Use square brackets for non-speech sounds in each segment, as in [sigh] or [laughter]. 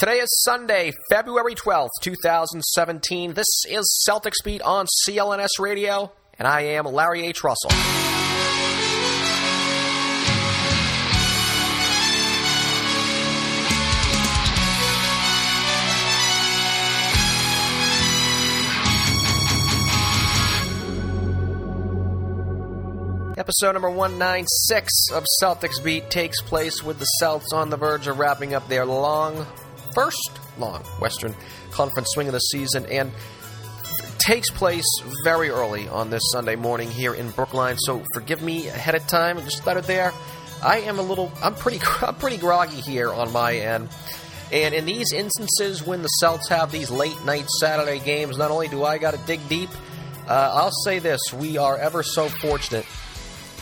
Today is Sunday, February 12th, 2017. This is Celtics Beat on CLNS Radio, and I am Larry H. Russell. Episode number 196 of Celtics Beat takes place with the Celts on the verge of wrapping up their long first long Western Conference swing of the season and takes place very early on this Sunday morning here in Brookline. So forgive me ahead of time. I just started there. I am a little. I'm pretty. [laughs] I'm pretty groggy here on my end. And in these instances, when the Celts have these late night Saturday games, not only do I got to dig deep, uh, I'll say this: we are ever so fortunate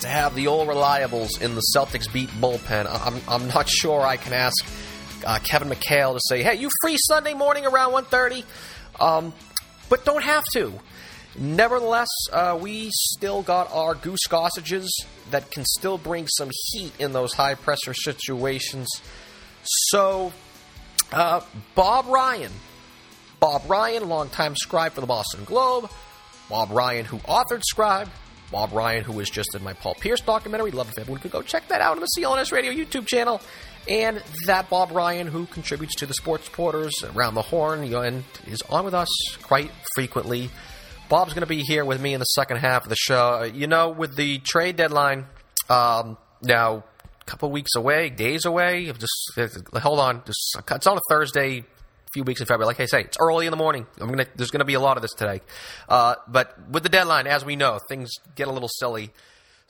to have the old reliables in the Celtics beat bullpen. I'm, I'm not [laughs] sure I can ask uh, Kevin McHale to say, "Hey, you free Sunday morning around 1.30? Um, but don't have to. Nevertheless, uh, we still got our Goose Gossages that can still bring some heat in those high pressure situations. So, uh, Bob Ryan, Bob Ryan, longtime scribe for the Boston Globe, Bob Ryan, who authored Scribe, Bob Ryan, who was just in my Paul Pierce documentary. Love if everyone could go check that out on the CLNS Radio YouTube channel and that Bob Ryan, who contributes to the Sports Reporters around the horn and is on with us quite frequently. Bob's going to be here with me in the second half of the show. You know, with the trade deadline um, now a couple weeks away, days away, just hold on, just it's on a Thursday. A few weeks in February, like I say, it's early in the morning. I'm gonna, there's going to be a lot of this today, uh, but with the deadline, as we know, things get a little silly.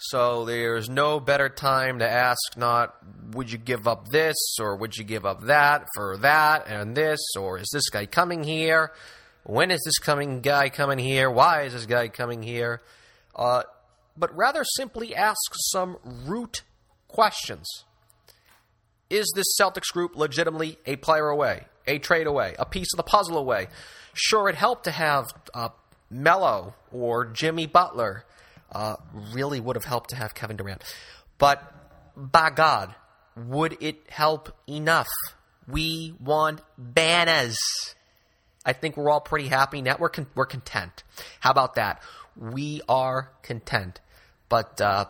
So there's no better time to ask not would you give up this or would you give up that for that and this or is this guy coming here? When is this coming guy coming here? Why is this guy coming here? Uh, but rather simply ask some root questions. Is this Celtics group legitimately a player away, a trade away, a piece of the puzzle away? Sure, it helped to have uh, Melo or Jimmy Butler uh, really would have helped to have Kevin Durant. But by God, would it help enough? We want banners. I think we're all pretty happy now. We're, con- we're content. How about that? We are content. But uh,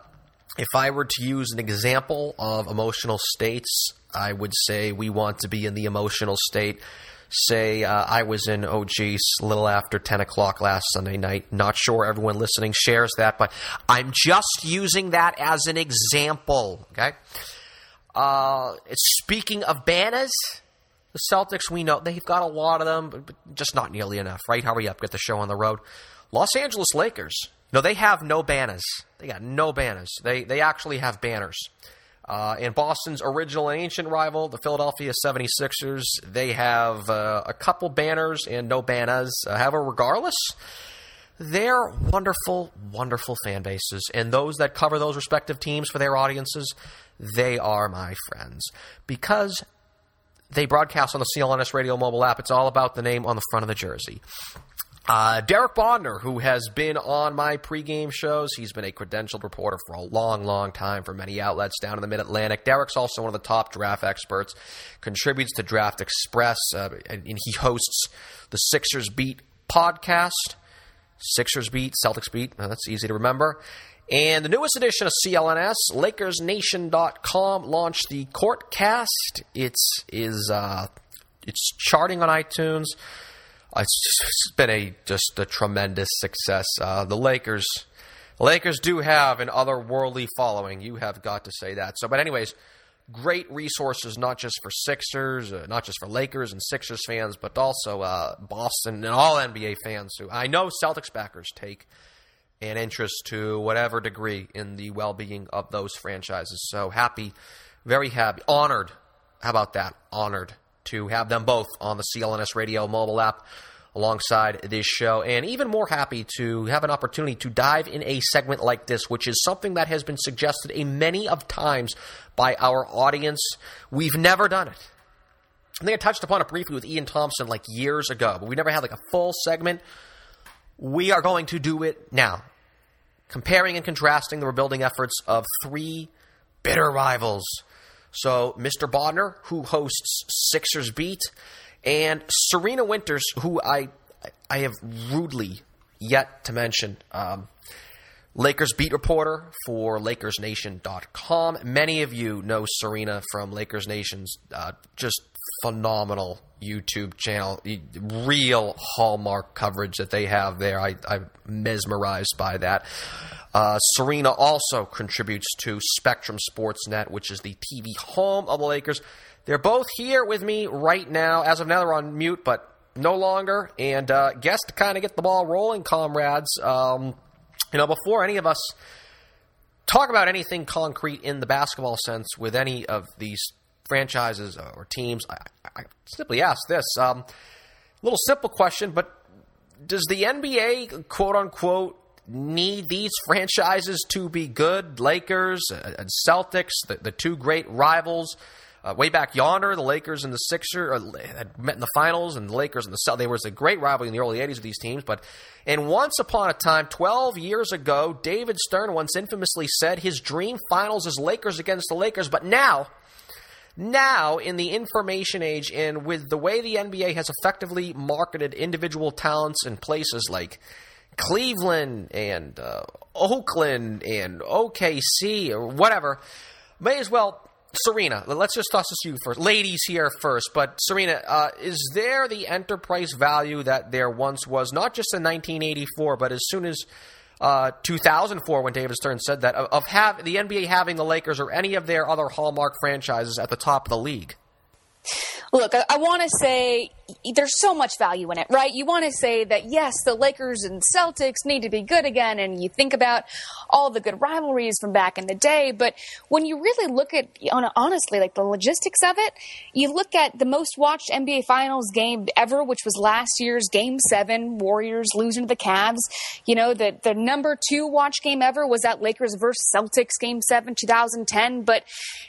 if I were to use an example of emotional states, I would say we want to be in the emotional state say uh, I was in OG's a little after 10 o'clock last Sunday night. Not sure everyone listening shares that, but I'm just using that as an example. Okay. Uh, speaking of banners, the Celtics, we know they've got a lot of them, but just not nearly enough, right? Hurry up, get the show on the road. Los Angeles Lakers, no, they have no banners. They got no banners. They they actually have banners. Uh, and Boston's original and ancient rival, the Philadelphia 76ers, they have uh, a couple banners and no banners. Uh, however, regardless, they're wonderful, wonderful fan bases. And those that cover those respective teams for their audiences, they are my friends. Because they broadcast on the CLNS radio mobile app, it's all about the name on the front of the jersey. Uh, Derek Bodner, who has been on my pregame shows, he's been a credentialed reporter for a long, long time for many outlets down in the Mid Atlantic. Derek's also one of the top draft experts, contributes to Draft Express, uh, and, and he hosts the Sixers Beat podcast. Sixers Beat, Celtics Beat, that's easy to remember. And the newest edition of CLNS, LakersNation.com, launched the Courtcast. It is uh, it's charting on iTunes. Uh, it's, been a just a tremendous success. Uh, the Lakers, Lakers do have an otherworldly following. You have got to say that. So, but anyways, great resources not just for Sixers, uh, not just for Lakers and Sixers fans, but also uh, Boston and all NBA fans who I know Celtics backers take an interest to whatever degree in the well-being of those franchises. So happy, very happy, honored. How about that? Honored to have them both on the CLNS Radio mobile app alongside this show, and even more happy to have an opportunity to dive in a segment like this, which is something that has been suggested a many of times by our audience. We've never done it. I think I touched upon it briefly with Ian Thompson like years ago, but we never had like a full segment. We are going to do it now, comparing and contrasting the rebuilding efforts of three bitter rivals. So, Mr. Bodner, who hosts Sixers Beat, and Serena Winters, who I I have rudely yet to mention. Um, Lakers beat reporter for LakersNation.com. Many of you know Serena from Lakers Nation's uh, just phenomenal YouTube channel, real hallmark coverage that they have there. I, am mesmerized by that. Uh, Serena also contributes to Spectrum Sportsnet, which is the TV home of the Lakers. They're both here with me right now. As of now, they're on mute, but no longer. And uh, guess to kind of get the ball rolling, comrades. Um, you know, before any of us talk about anything concrete in the basketball sense with any of these franchises or teams, I, I simply ask this: um, little simple question, but does the NBA, quote unquote, need these franchises to be good? Lakers and Celtics, the, the two great rivals. Uh, way back yonder, the Lakers and the Sixers uh, had met in the finals, and the Lakers and the Celtics. There was a great rivalry in the early '80s of these teams. But and once upon a time, 12 years ago, David Stern once infamously said his dream finals is Lakers against the Lakers. But now, now in the information age, and with the way the NBA has effectively marketed individual talents in places like Cleveland and uh, Oakland and OKC or whatever, may as well Serena, let's just toss this to you first. Ladies here first, but Serena, uh, is there the enterprise value that there once was, not just in 1984, but as soon as uh, 2004, when David Stern said that, of, have, the NBA having the Lakers or any of their other hallmark franchises at the top of the league? Look, I, I want to say there's so much value in it, right? You want to say that yes, the Lakers and Celtics need to be good again, and you think about all the good rivalries from back in the day. But when you really look at, honestly, like the logistics of it, you look at the most watched NBA Finals game ever, which was last year's Game Seven, Warriors losing to the Cavs. You know, the the number two watch game ever was that Lakers versus Celtics Game Seven, 2010. But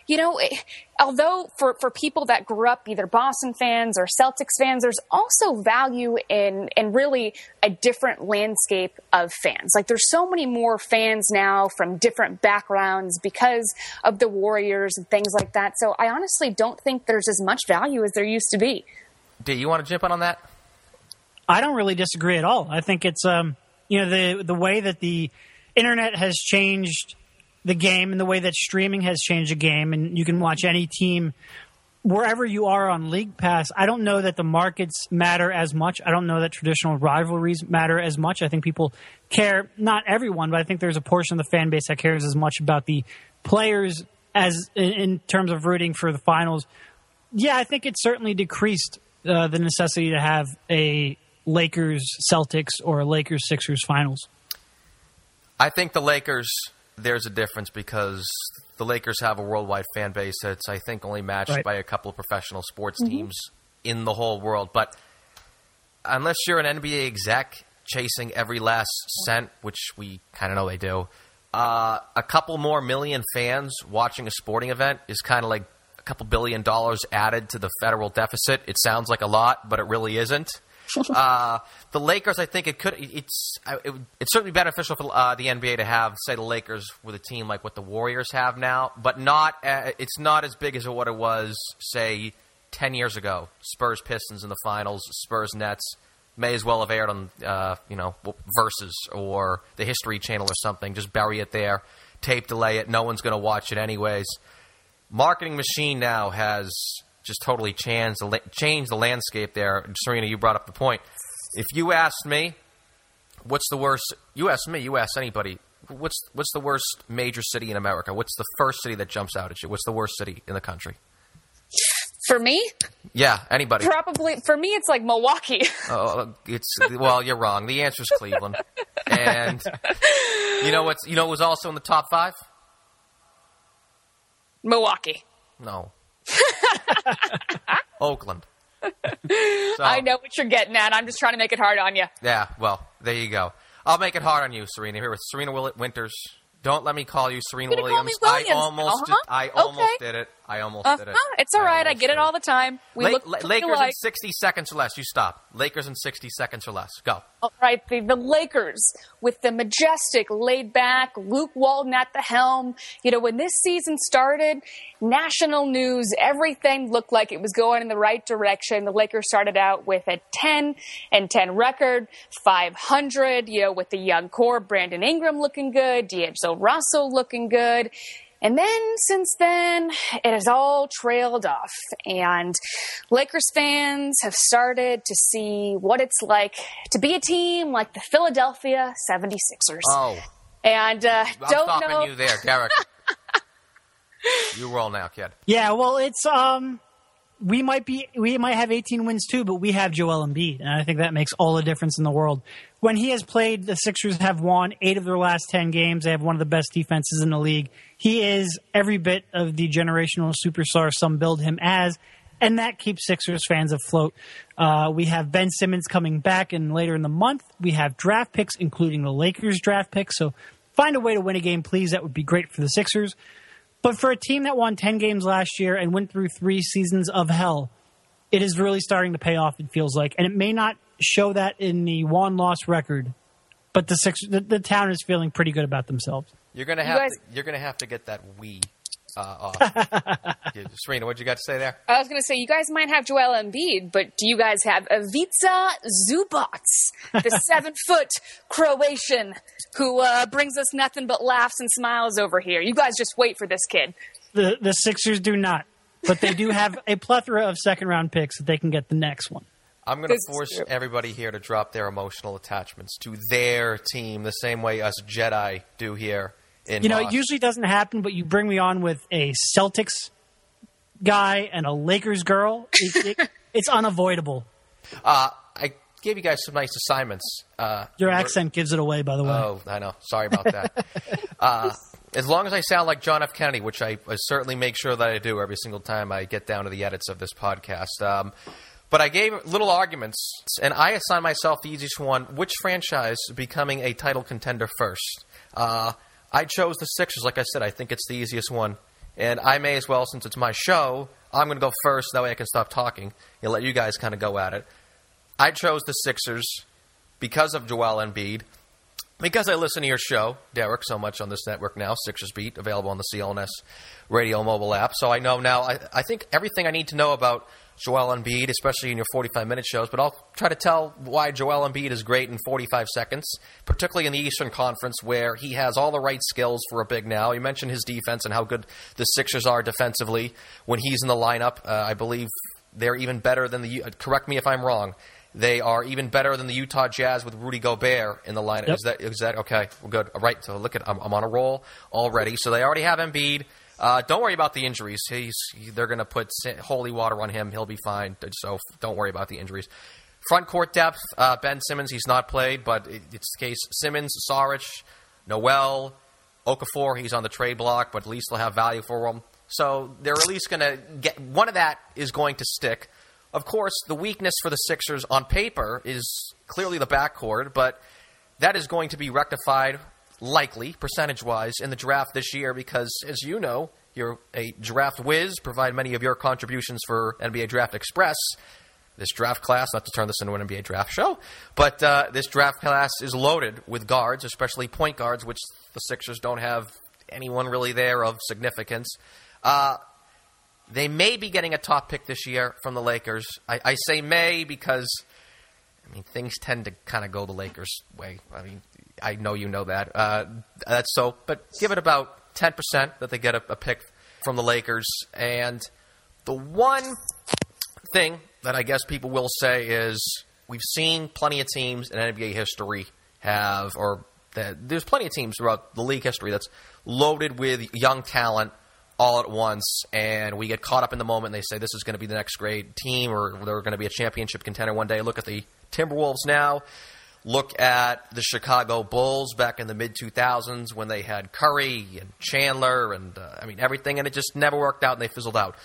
you know. It, although for, for people that grew up either Boston fans or Celtics fans, there's also value in, in really a different landscape of fans. Like there's so many more fans now from different backgrounds because of the Warriors and things like that. So I honestly don't think there's as much value as there used to be. Do you want to jump in on that? I don't really disagree at all. I think it's um, you know the the way that the internet has changed the game and the way that streaming has changed the game, and you can watch any team wherever you are on League Pass. I don't know that the markets matter as much. I don't know that traditional rivalries matter as much. I think people care, not everyone, but I think there's a portion of the fan base that cares as much about the players as in, in terms of rooting for the finals. Yeah, I think it certainly decreased uh, the necessity to have a Lakers Celtics or a Lakers Sixers finals. I think the Lakers there's a difference because the Lakers have a worldwide fan base that's I think only matched right. by a couple of professional sports mm-hmm. teams in the whole world. But unless you're an NBA exec chasing every last cent, which we kind of know they do, uh, a couple more million fans watching a sporting event is kind of like a couple billion dollars added to the federal deficit. It sounds like a lot, but it really isn't. [laughs] uh, the Lakers, I think it could. It's it, it's certainly beneficial for uh, the NBA to have, say, the Lakers with a team like what the Warriors have now, but not. Uh, it's not as big as what it was, say, ten years ago. Spurs Pistons in the finals. Spurs Nets may as well have aired on uh, you know Versus or the History Channel or something. Just bury it there, tape delay it. No one's going to watch it anyways. Marketing machine now has just totally changed the, changed the landscape there. Serena, you brought up the point. If you asked me, what's the worst? You ask me, you ask anybody. What's what's the worst major city in America? What's the first city that jumps out at you? What's the worst city in the country? For me, Yeah, anybody. probably for me, it's like Milwaukee. Oh, oh, oh it's well, you're wrong. The answer is Cleveland. And you know what's you know what was also in the top five? Milwaukee. No. [laughs] [laughs] Oakland. [laughs] So, I know what you're getting at. I'm just trying to make it hard on you. Yeah, well, there you go. I'll make it hard on you, Serena. Here with Serena Winters. Don't let me call you Serena You're call me Williams. Williams I almost, now, huh? did, I uh-huh. Okay. almost did it. I almost Uh did it. It's all right. I get it all the time. We La- look Lakers in 60 seconds or less. You stop. Lakers in 60 seconds or less. Go. All right, the, the Lakers with the majestic, laid back Luke Walton at the helm. You know, when this season started, national news, everything looked like it was going in the right direction. The Lakers started out with a 10 and 10 record, 500, you know, with the young core, Brandon Ingram looking good, D'Angelo Russell looking good. And then since then, it has all trailed off. And Lakers fans have started to see what it's like to be a team like the Philadelphia 76ers. Oh, and uh, I'm don't stopping know. you there, Derek. [laughs] you roll now, kid. Yeah, well, it's um, we might be we might have 18 wins too, but we have Joel Embiid, and I think that makes all the difference in the world. When he has played, the Sixers have won eight of their last 10 games. They have one of the best defenses in the league. He is every bit of the generational superstar some build him as. And that keeps Sixers fans afloat. Uh, we have Ben Simmons coming back, and later in the month, we have draft picks, including the Lakers draft picks. So find a way to win a game, please. That would be great for the Sixers. But for a team that won 10 games last year and went through three seasons of hell, it is really starting to pay off, it feels like. And it may not show that in the one loss record, but the, six, the, the town is feeling pretty good about themselves. You're gonna You have guys- to, you're gonna have to get that we uh, off. [laughs] Serena, what you got to say there? I was going to say, you guys might have Joel Embiid, but do you guys have Ivica Zubac, the [laughs] seven foot Croatian who uh, brings us nothing but laughs and smiles over here? You guys just wait for this kid. The, the Sixers do not, but they do have a plethora of second round picks that they can get the next one. I'm going to force everybody here to drop their emotional attachments to their team the same way us Jedi do here in You know, it usually doesn't happen, but you bring me on with a Celtics guy and a Lakers girl. It, it, [laughs] it's unavoidable. Uh, I gave you guys some nice assignments. Uh, Your accent gives it away, by the way. Oh, I know. Sorry about that. [laughs] uh, as long as I sound like John F. Kennedy, which I, I certainly make sure that I do every single time I get down to the edits of this podcast. Um, but I gave little arguments, and I assigned myself the easiest one. Which franchise becoming a title contender first? I chose the Sixers. Like I said, I think it's the easiest one. And I may as well, since it's my show, I'm going to go first. That way I can stop talking and let you guys kind of go at it. I chose the Sixers because of Joel Embiid. Because I listen to your show, Derek, so much on this network now, Sixers Beat, available on the CLNS radio mobile app. So I know now, I, I think everything I need to know about Joel Embiid, especially in your 45 minute shows, but I'll try to tell why Joel Embiid is great in 45 seconds, particularly in the Eastern Conference where he has all the right skills for a big now. You mentioned his defense and how good the Sixers are defensively when he's in the lineup. Uh, I believe they're even better than the, uh, correct me if I'm wrong, they are even better than the Utah Jazz with Rudy Gobert in the lineup. Yep. Is that is that okay? Well, good. All right. So look at I'm, I'm on a roll already. So they already have Embiid. Uh, don't worry about the injuries. He's they're going to put holy water on him. He'll be fine. So don't worry about the injuries. Front court depth. Uh, ben Simmons. He's not played, but it, it's the case. Simmons, Saric, Noel, Okafor. He's on the trade block, but at least they'll have value for him. So they're at least going to get one of that is going to stick. Of course, the weakness for the Sixers on paper is clearly the backcourt, but that is going to be rectified likely percentage wise in the draft this year because, as you know, you're a draft whiz, provide many of your contributions for NBA Draft Express. This draft class, not to turn this into an NBA draft show, but uh, this draft class is loaded with guards, especially point guards, which the Sixers don't have anyone really there of significance. Uh, they may be getting a top pick this year from the Lakers. I, I say may because, I mean, things tend to kind of go the Lakers' way. I mean, I know you know that. Uh, that's so, but give it about 10% that they get a, a pick from the Lakers. And The one thing that I guess people will say is we've seen plenty of teams in NBA history have, or there's plenty of teams throughout the league history that's loaded with young talent all at once, and we get caught up in the moment. and They say this is going to be the next great team, or they're going to be a championship contender one day. Look at the Timberwolves now. Look at the Chicago Bulls back in the mid 2000s when they had Curry and Chandler and uh, I mean everything, and it just never worked out and they fizzled out.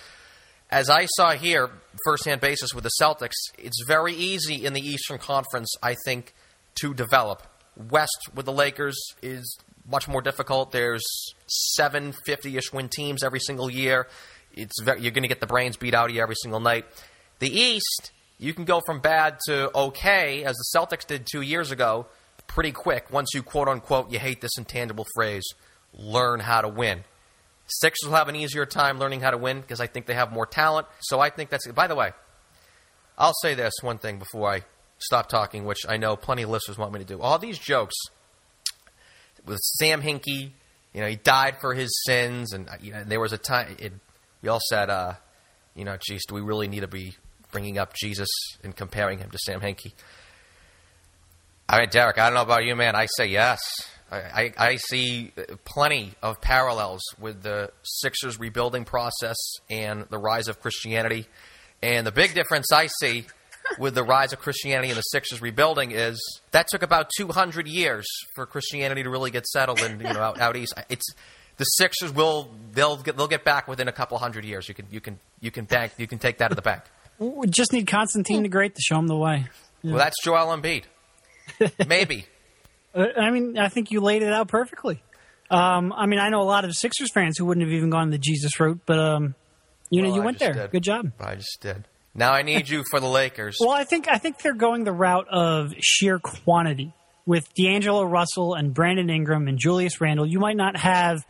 As I saw here, firsthand basis with the Celtics, it's very easy in the Eastern Conference, I think, to develop. West with the Lakers is much more difficult. There's seven 50-ish win teams every single year. It's very, you're going to get the brains beat out of you every single night. The East, you can go from bad to okay, as the Celtics did two years ago, pretty quick. Once you quote unquote, you hate this intangible phrase, learn how to win. Sixers will have an easier time learning how to win because I think they have more talent. So I think that's. By the way, I'll say this one thing before I stop talking, which I know plenty of listeners want me to do. All these jokes with Sam Hinkie, you know, he died for his sins, and you know, there was a time it, we all said, uh, you know, geez, do we really need to be bringing up Jesus and comparing him to Sam Hinkie? I mean, Derek, I don't know about you, man. I say yes. I, I, I see plenty of parallels with the Sixers rebuilding process and the rise of Christianity. And the big difference I see with the rise of Christianity and the Sixers rebuilding is that took about 200 years for Christianity to really get settled and you know out, out east. It's the Sixers will they'll get, they'll get back within a couple hundred years. You can you can you can bank you can take that to the bank. We just need Constantine the Great to show them the way. Well, that's Joel Embiid. [laughs] Maybe. Uh, I mean, I think you laid it out perfectly. Um, I mean, I know a lot of Sixers fans who wouldn't have even gone the Jesus route, but um, you know, you I went there. did. Good job. I just did. Now I need you for the Lakers. Well, I think I think they're going the route of sheer quantity with D'Angelo Russell and Brandon Ingram and Julius Randle. You might not have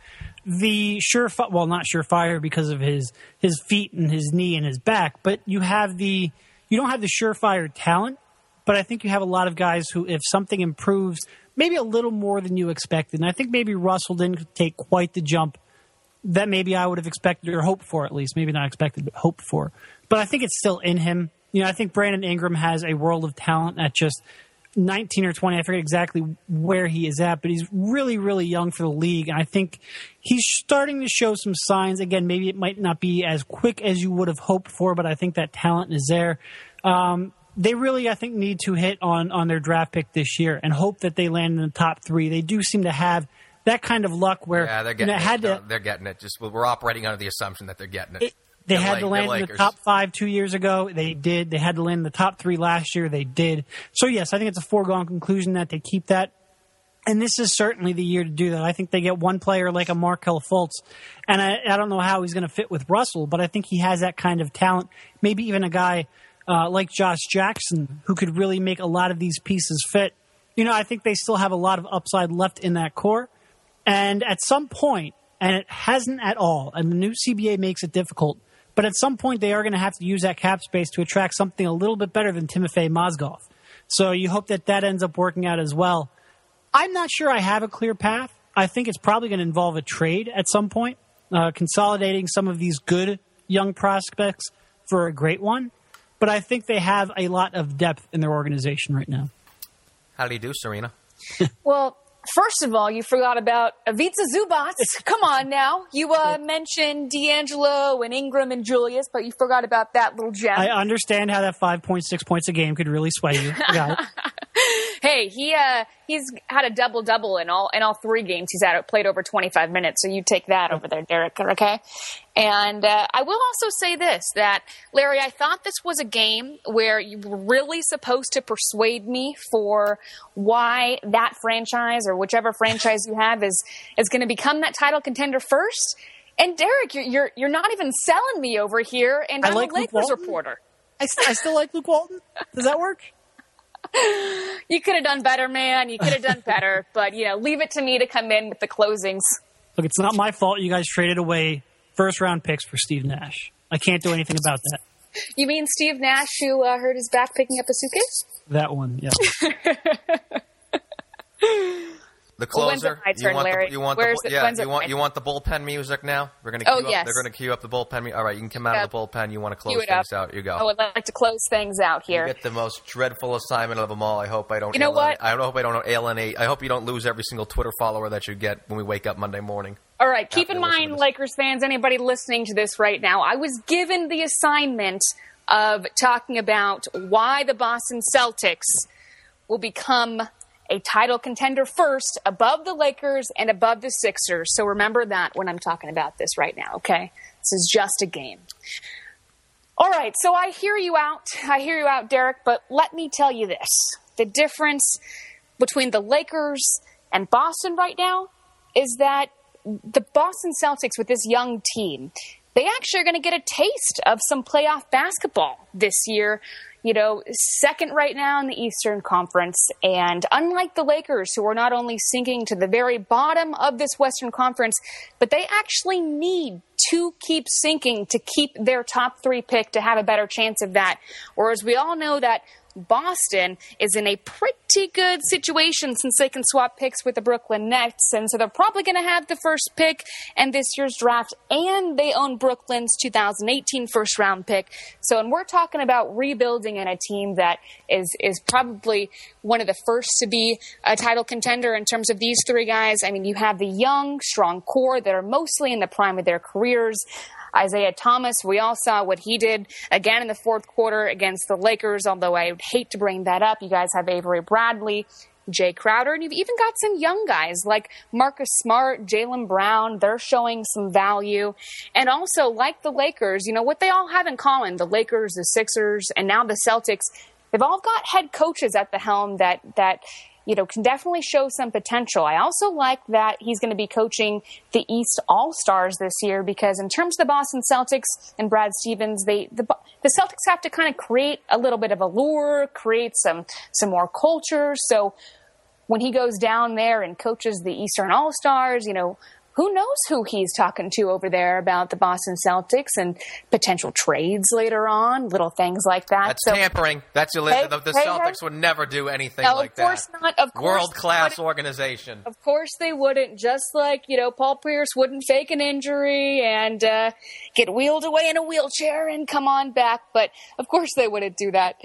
the sure, well, not surefire because of his his feet and his knee and his back, but you have the you don't have the surefire talent. But I think you have a lot of guys who, if something improves, maybe a little more than you expected. And I think maybe Russell didn't take quite the jump that maybe I would have expected or hoped for, at least. Maybe not expected, but hoped for. But I think it's still in him. You know, I think Brandon Ingram has a world of talent at just 19 or 20. I forget exactly where he is at, but he's really, really young for the league. And I think he's starting to show some signs. Again, maybe it might not be as quick as you would have hoped for, but I think that talent is there. Um, they really, I think, need to hit on on their draft pick this year and hope that they land in the top three. They do seem to have that kind of luck where yeah, they're you getting know, it. had to. they're getting it. Just we're operating under the assumption that they're getting it. It- they had like- to land in the top five two years ago. They did. They had to land in the top three last year. They did. So yes, I think it's a foregone conclusion that they keep that. And this is certainly the year to do that. I think they get one player like a Markelle Fultz, and I, I don't know how he's going to fit with Russell, but I think he has that kind of talent. Maybe even a guy uh, like Josh Jackson who could really make a lot of these pieces fit. You know, I think they still have a lot of upside left in that core. And at some point, and it hasn't at all, and the new CBA makes it difficult, but at some point they are going to have to use that cap space to attract something a little bit better than Timofey Mozgov. So you hope that that ends up working out as well. I'm not sure I have a clear path. I think it's probably going to involve a trade at some point, uh, consolidating some of these good young prospects for a great one. But I think they have a lot of depth in their organization right now. How do you do, Serena? [laughs] Well, first of all, you forgot about Ivica Zubac. [laughs] Come on now. You uh, mentioned D'Angelo and Ingram and Julius, but you forgot about that little gem. I understand how that 5.6 points a game could really sway you. [laughs] I got it. hey, he uh, he's had a double double in all in all three games. He's had played over twenty five minutes. So you take that over there, Derek. Okay. And uh, I will also say this: that Larry, I thought this was a game where you were really supposed to persuade me for why that franchise or whichever franchise you have is is going to become that title contender first. And Derek, you're you're, you're not even selling me over here, and I I'm like a Lakers reporter. I, st- I still like Luke Walton. Does that work? [laughs] You could have done better, man. You could have done better, but you know, leave it to me to come in with the closings. Look, it's not my fault you guys traded away first round picks for Steve Nash. I can't do anything about that. [laughs] You mean Steve Nash, who uh, hurt his back picking up a suitcase? That one, yeah. [laughs] The Well, when's closer. it my you turn, want Larry? The, you want Where's the, yeah. You want you want the bullpen music now. We're gonna. Oh, Queue up, yes. They're gonna queue up the bullpen. mu- All right, you can come out Yep. of the bullpen. You want to close things out. You go. I would like to close things out You here. get the most dreadful assignment of them all. I hope I don't. You know alienate- what? I hope I don't alienate. I hope you don't lose every single Twitter follower that you get when we wake up Monday morning. All right, keep in mind. Lakers fans, anybody listening to this right now, I was given the assignment of talking about why the Boston Celtics will become a title contender first, above the Lakers and above the Sixers. So remember that when I'm talking about this right now, okay? This is just a game. All right, so I hear you out. I hear you out, Derek, but let me tell you this. The difference between the Lakers and Boston right now is that the Boston Celtics with this young team, they actually are going to get a taste of some playoff basketball this year. You know, second right now in the Eastern Conference. And unlike the Lakers, who are not only sinking to the very bottom of this Western Conference, but they actually need to keep sinking to keep their top three pick to have a better chance of that. Whereas we all know that Boston is in a pretty good situation since they can swap picks with the Brooklyn Nets. And so they're probably going to have the first pick in this year's draft. And they own Brooklyn's 2018 first round pick. So, and we're talking about rebuilding in a team that is, is probably one of the first to be a title contender in terms of these three guys. I mean, you have the young, strong core that are mostly in the prime of their careers. Isaiah Thomas, we all saw what he did again in the fourth quarter against the Lakers, although I would hate to bring that up. You guys have Avery Bradley, Jae Crowder, and you've even got some young guys like Marcus Smart, Jaylen Brown. They're showing some value. And also, like the Lakers, you know, what they all have in common the Lakers, the Sixers, and now the Celtics, they've all got head coaches at the helm that, that, you know, can definitely show some potential. I also like that he's going to be coaching the East All Stars this year because, in terms of the Boston Celtics and Brad Stevens, they the the Celtics have to kind of create a little bit of allure, create some some more culture. So when he goes down there and coaches the Eastern All Stars, you know, who knows who he's talking to over there about the Boston Celtics and potential trades later on, little things like that. That's so, tampering. That's illegal. The, the hey, Celtics hey. would never do anything No, like of course that. not. Of course World class organization. Of course they wouldn't. Just like you know, Paul Pierce wouldn't fake an injury and uh, get wheeled away in a wheelchair and come on back. But of course they wouldn't do that.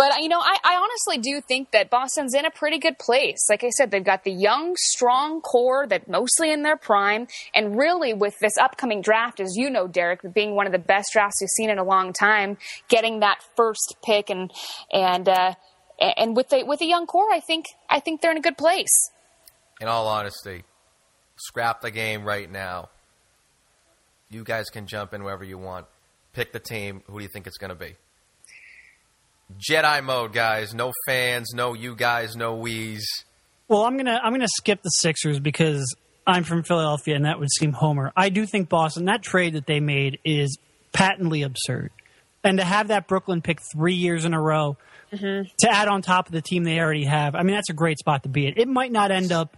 But you know, I, I honestly do think that Boston's in a pretty good place. Like I said, they've got the young, strong core that mostly in their prime, and really with this upcoming draft, as you know, Derek, being one of the best drafts we've seen in a long time, getting that first pick and and uh, and with the with a young core, I think I think they're in a good place. In all honesty, scrap the game right now. You guys can jump in wherever you want. Pick the team. Who do you think it's going to be? Jedi mode, guys. No fans, no you guys, no we's. Well, I'm gonna I'm gonna skip the Sixers because I'm from Philadelphia, and that would seem homer. I do think Boston that trade that they made is patently absurd, and to have that Brooklyn pick three years in a row mm-hmm. to add on top of the team they already have, I mean that's a great spot to be in. It might not end up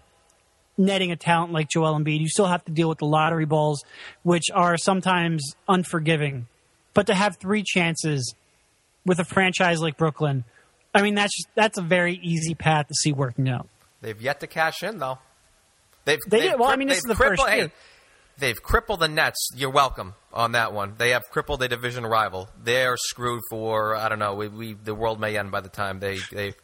netting a talent like Joel Embiid. You still have to deal with the lottery balls, which are sometimes unforgiving. But to have three chances with a franchise like Brooklyn, I mean that's just, that's a very easy path to see working out. They've yet to cash in, though. They've, They they've did. Well, I mean, this is the first crippled- year. hey, they've crippled the Nets. You're welcome on that one. They have crippled a division rival. They're screwed for I don't know. We, we the world may end by the time they they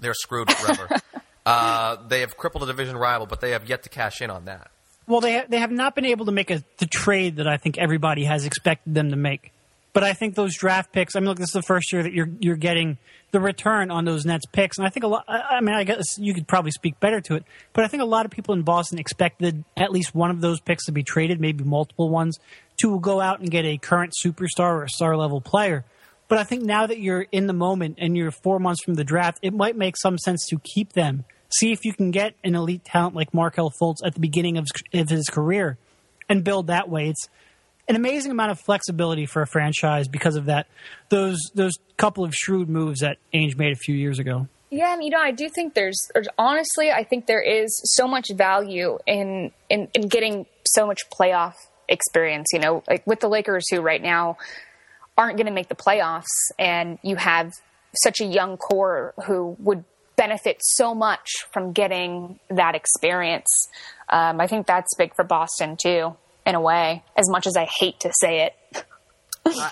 they're screwed forever. [laughs] uh, they have crippled a division rival, but they have yet to cash in on that. Well, they they have not been able to make a the trade that I think everybody has expected them to make. But I think those draft picks. I mean, look, this is the first year that you're you're getting the return on those Nets picks, and I think a lot. I mean, I guess you could probably speak better to it, but I think a lot of people in Boston expected at least one of those picks to be traded, maybe multiple ones, to go out and get a current superstar or a star level player. But I think now that you're in the moment and you're four months from the draft, it might make some sense to keep them. See if you can get an elite talent like Markelle Fultz at the beginning of, of his career and build that way. It's an amazing amount of flexibility for a franchise because of that. Those those couple of shrewd moves that Ainge made a few years ago. Yeah, and you know, I do think there's, there's honestly, I think there is so much value in, in in getting so much playoff experience. You know, like with the Lakers, who right now aren't going to make the playoffs, and you have such a young core who would benefit so much from getting that experience. Um, I think that's big for Boston too, in a way. As much as I hate to say it.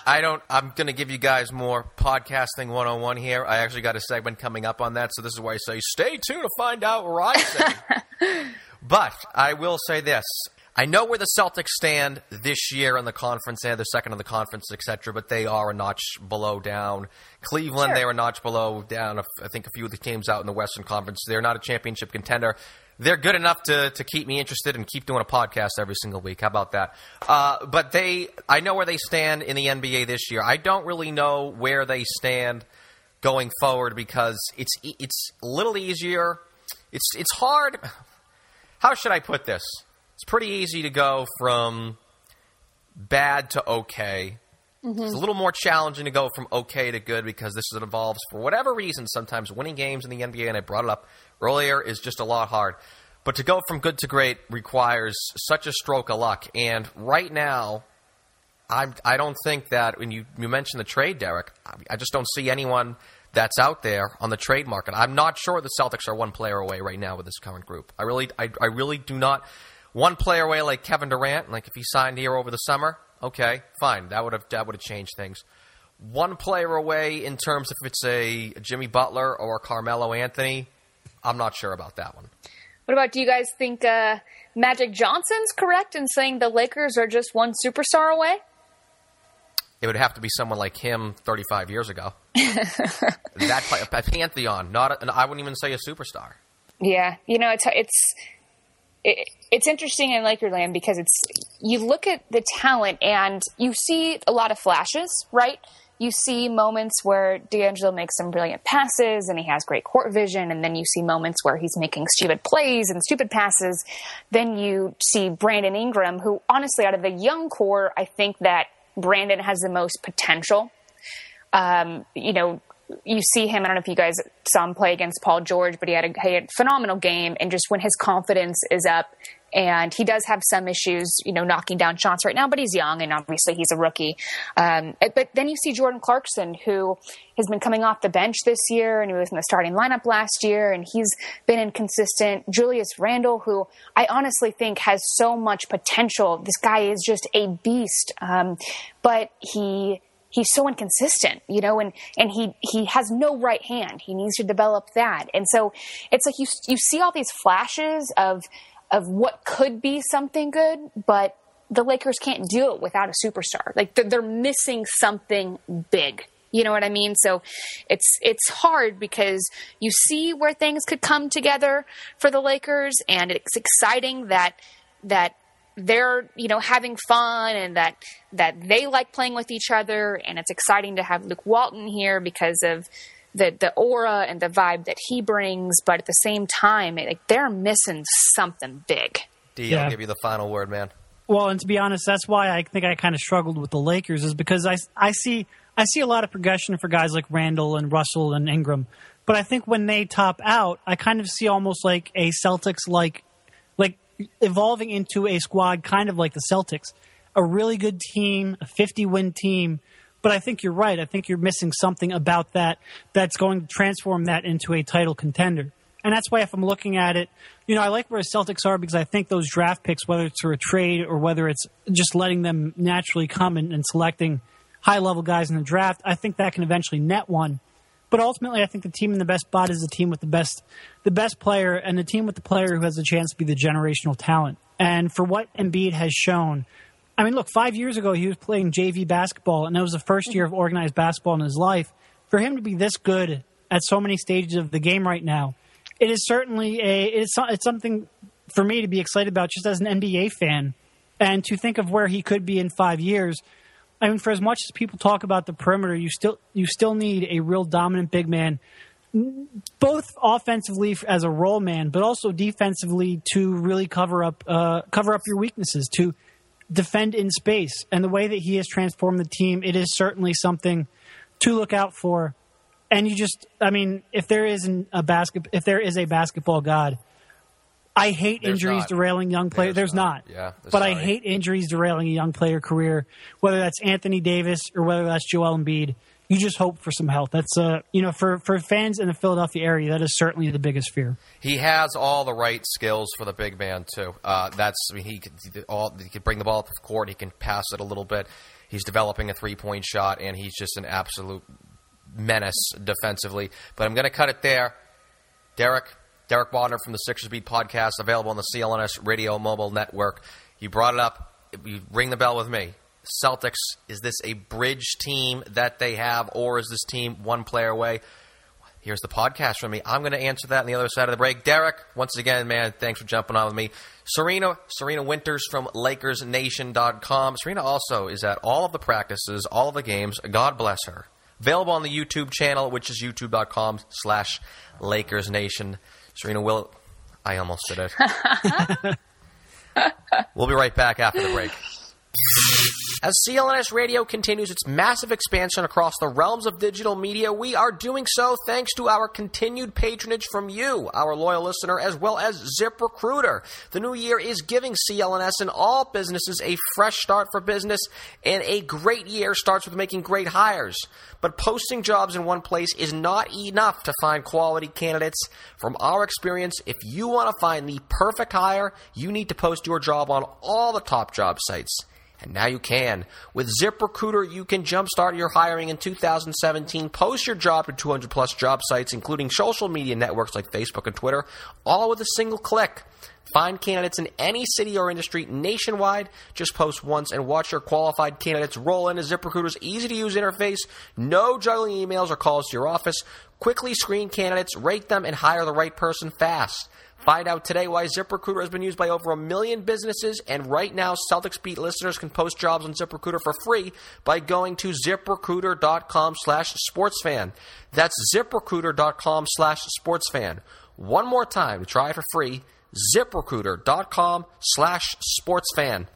I, don't. I'm going to give you guys more podcasting 101 here. I actually got a segment coming up on that, so this is why I say stay tuned to find out where I say. [laughs] but I will say this: I know where the Celtics stand this year in the conference. They're the second in the conference, etc. But they are a notch below down. Cleveland, Sure. they're a notch below down. I think a few of the teams out in the Western Conference. They're not a championship contender. They're good enough to, to keep me interested and keep doing a podcast every single week. How about that? Uh, but they, I know where they stand in the NBA this year. I don't really know where they stand going forward because it's it's a little easier. It's it's hard. How should I put this? It's pretty easy to go from bad to okay. It's a little more challenging to go from okay to good because this involves, for whatever reason, sometimes winning games in the NBA, and I brought it up earlier, is just a lot hard. But to go from good to great requires such a stroke of luck. And right now, I'm, I don't think that when you, you mentioned the trade, Derek, I, just don't see anyone that's out there on the trade market. I'm not sure the Celtics are one player away right now with this current group. I really, I, I really do not. One player away like Kevin Durant, like if he signed here over the summer, okay, fine, that would have that would have changed things. One player away in terms if it's a Jimmy Butler or Carmelo Anthony, I'm not sure about that one. What about do you guys think uh, Magic Johnson's correct in saying the Lakers are just one superstar away? It would have to be someone like him 35 years ago. [laughs] that play, a pantheon, not a, I wouldn't even say a superstar. Yeah, you know it's it's it, it's interesting in Lakerland because it's you look at the talent and you see a lot of flashes, right? You see moments where D'Angelo makes some brilliant passes and he has great court vision, and then you see moments where he's making stupid plays and stupid passes. Then you see Brandon Ingram, who honestly, out of the young core, I think that Brandon has the most potential um, you know, you see him. I don't know if you guys saw him play against Paul George, but he had a, he had a phenomenal game. And just when his confidence is up, and he does have some issues, you know, knocking down shots right now, but he's young and obviously he's a rookie. Um, but then you see Jordan Clarkson, who has been coming off the bench this year and he was in the starting lineup last year and he's been inconsistent. Julius Randle, who I honestly think has so much potential. This guy is just a beast. Um, but he, he's so inconsistent, you know, and, and he, he has no right hand. He needs to develop that. And so it's like you, you see all these flashes of, of what could be something good, but the Lakers can't do it without a superstar. Like they're, they're missing something big. You know what I mean? So it's it's hard because you see where things could come together for the Lakers, and it's exciting that that they're you know having fun and that that they like playing with each other, and it's exciting to have Luke Walton here because of the the aura and the vibe that he brings. But at the same time, like they're missing something big. D, Yeah. will give you the final word, man. Well, and to be honest, that's why I think I kind of struggled with the Lakers is because I, I see I see a lot of progression for guys like Randle and Russell and Ingram, but I think when they top out, I kind of see almost like a Celtics like like evolving into a squad kind of like the Celtics, a really good team, a 50 win team. But I think you're right. I think you're missing something about that that's going to transform that into a title contender. And that's why if I'm looking at it, you know, I like where the Celtics are because I think those draft picks, whether it's through a trade or whether it's just letting them naturally come and, and selecting high level guys in the draft, I think that can eventually net one. But ultimately, I think the team in the best spot is the team with the best, the best player, and the team with the player who has a chance to be the generational talent. And for what Embiid has shown, I mean, look, five years ago he was playing JV basketball, and that was the first year of organized basketball in his life. For him to be this good at so many stages of the game right now, it is certainly a it's it's something for me to be excited about just as an NBA fan, and to think of where he could be in five years. I mean, for as much as people talk about the perimeter, you still you still need a real dominant big man, both offensively as a roll man, but also defensively to really cover up uh, cover up your weaknesses, to defend in space. And the way that he has transformed the team, it is certainly something to look out for. And you just, I mean, if there isn't a basket, if there is a basketball god, I hate There's injuries not. derailing young players. There's There's, not. not. Yeah, but I hate injuries derailing a young player career, whether that's Anthony Davis or whether that's Joel Embiid. You just hope for some health. That's uh, you know, for for fans in the Philadelphia area, that is certainly the biggest fear. He has all the right skills for the big man too. Uh, that's I mean, he he all he can bring the ball up the court. He can pass it a little bit. He's developing a three point shot, and he's just an absolute menace defensively. But I'm going to cut it there. Derek, Derek Bodner from the Sixers Beat podcast, available on the CLNS Radio Mobile Network. You brought it up. You ring the bell with me. Celtics, is this a bridge team that they have, or is this team one player away? Here's the podcast from me. I'm going to answer that on the other side of the break. Derek, once again, man, thanks for jumping on with me. Serena, Serena Winters from LakersNation.com. Serena also is at all of the practices, all of the games. God bless her. Available on the YouTube channel, which is youtube.com slash LakersNation. Serena will. I almost did it. [laughs] we'll be right back after the break. As CLNS Radio continues its massive expansion across the realms of digital media, we are doing so thanks to our continued patronage from you, our loyal listener, as well as ZipRecruiter. The new year is giving CLNS and all businesses a fresh start for business, and a great year starts with making great hires. But posting jobs in one place is not enough to find quality candidates. From our experience, if you want to find the perfect hire, you need to post your job on all the top job sites. And now you can. With ZipRecruiter, you can jumpstart your hiring in 2017. Post your job to 200 plus job sites, including social media networks like Facebook and Twitter, all with a single click. Find candidates in any city or industry nationwide. Just post once and watch your qualified candidates roll into ZipRecruiter's easy to use interface. No juggling emails or calls to your office. Quickly screen candidates, rate them, and hire the right person fast. Find out today why ZipRecruiter has been used by over a million businesses, and right now, Celtics Beat listeners can post jobs on ZipRecruiter for free by going to ziprecruiter.com slash sportsfan. That's ziprecruiter.com slash sportsfan. One more time to try it for free, ziprecruiter.com slash sportsfan.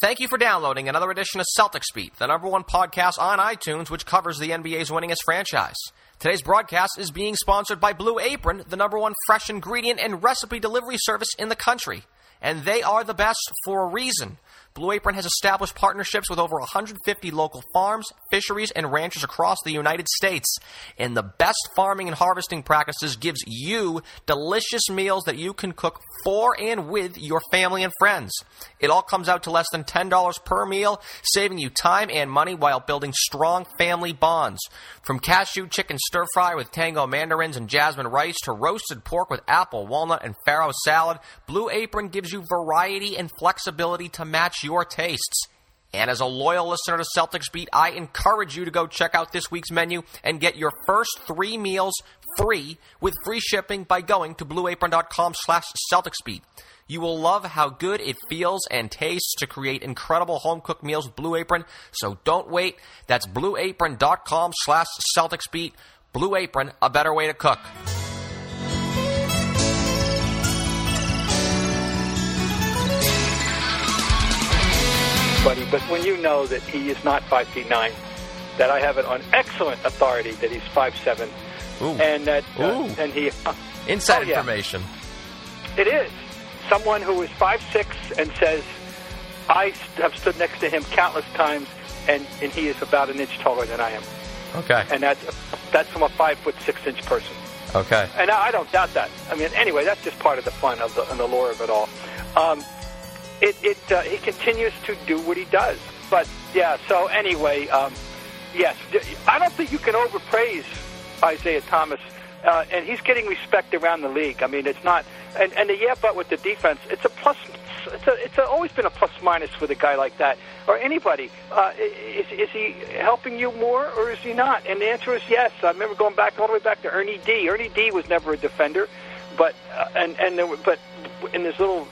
Thank you for downloading another edition of Celtics Beat, the number one podcast on iTunes, which covers the NBA's winningest franchise. Today's broadcast is being sponsored by Blue Apron, the number one fresh ingredient and recipe delivery service in the country. And they are the best for a reason. Blue Apron has established partnerships with over 150 local farms, fisheries, and ranchers across the United States. And the best farming and harvesting practices gives you delicious meals that you can cook for and with your family and friends. It all comes out to less than $10 per meal, saving you time and money while building strong family bonds. From cashew chicken stir fry with tango mandarins and jasmine rice to roasted pork with apple, walnut, and farro salad, Blue Apron gives you variety and flexibility to match your tastes. And as a loyal listener to Celtics Beat, I encourage you to go check out this week's menu and get your first three meals free with free shipping by going to blueapron.com slash Celticsbeat. You will love how good it feels and tastes to create incredible home-cooked meals with Blue Apron, so don't wait. That's blueapron.com slash Celticsbeat. Blue Apron, a better way to cook. But when you know that he is not five feet nine, that I have it on excellent authority that he's five seven, Ooh. and that uh, and he uh, Inside Oh, yeah. information. it is someone who is five six and says I have stood next to him countless times, and and he is about an inch taller than I am, Okay. and that's that's from a five foot six inch person. Okay. And I I don't doubt that. I mean, anyway, that's just part of the fun of the and the lore of it all. Um, it it uh, he continues to do what he does. But yeah. So anyway, um, yes, I don't think you can overpraise Isaiah Thomas, uh, and he's getting respect around the league. I mean, it's not and and the yeah, but with the defense, it's a plus. It's a, it's a, always been a plus minus with a guy like that or anybody. Uh, is, is he helping you more or is he not? And the answer is yes. I remember going back all the way back to Ernie D. Ernie D. was never a defender, but uh, and and there were, but in this little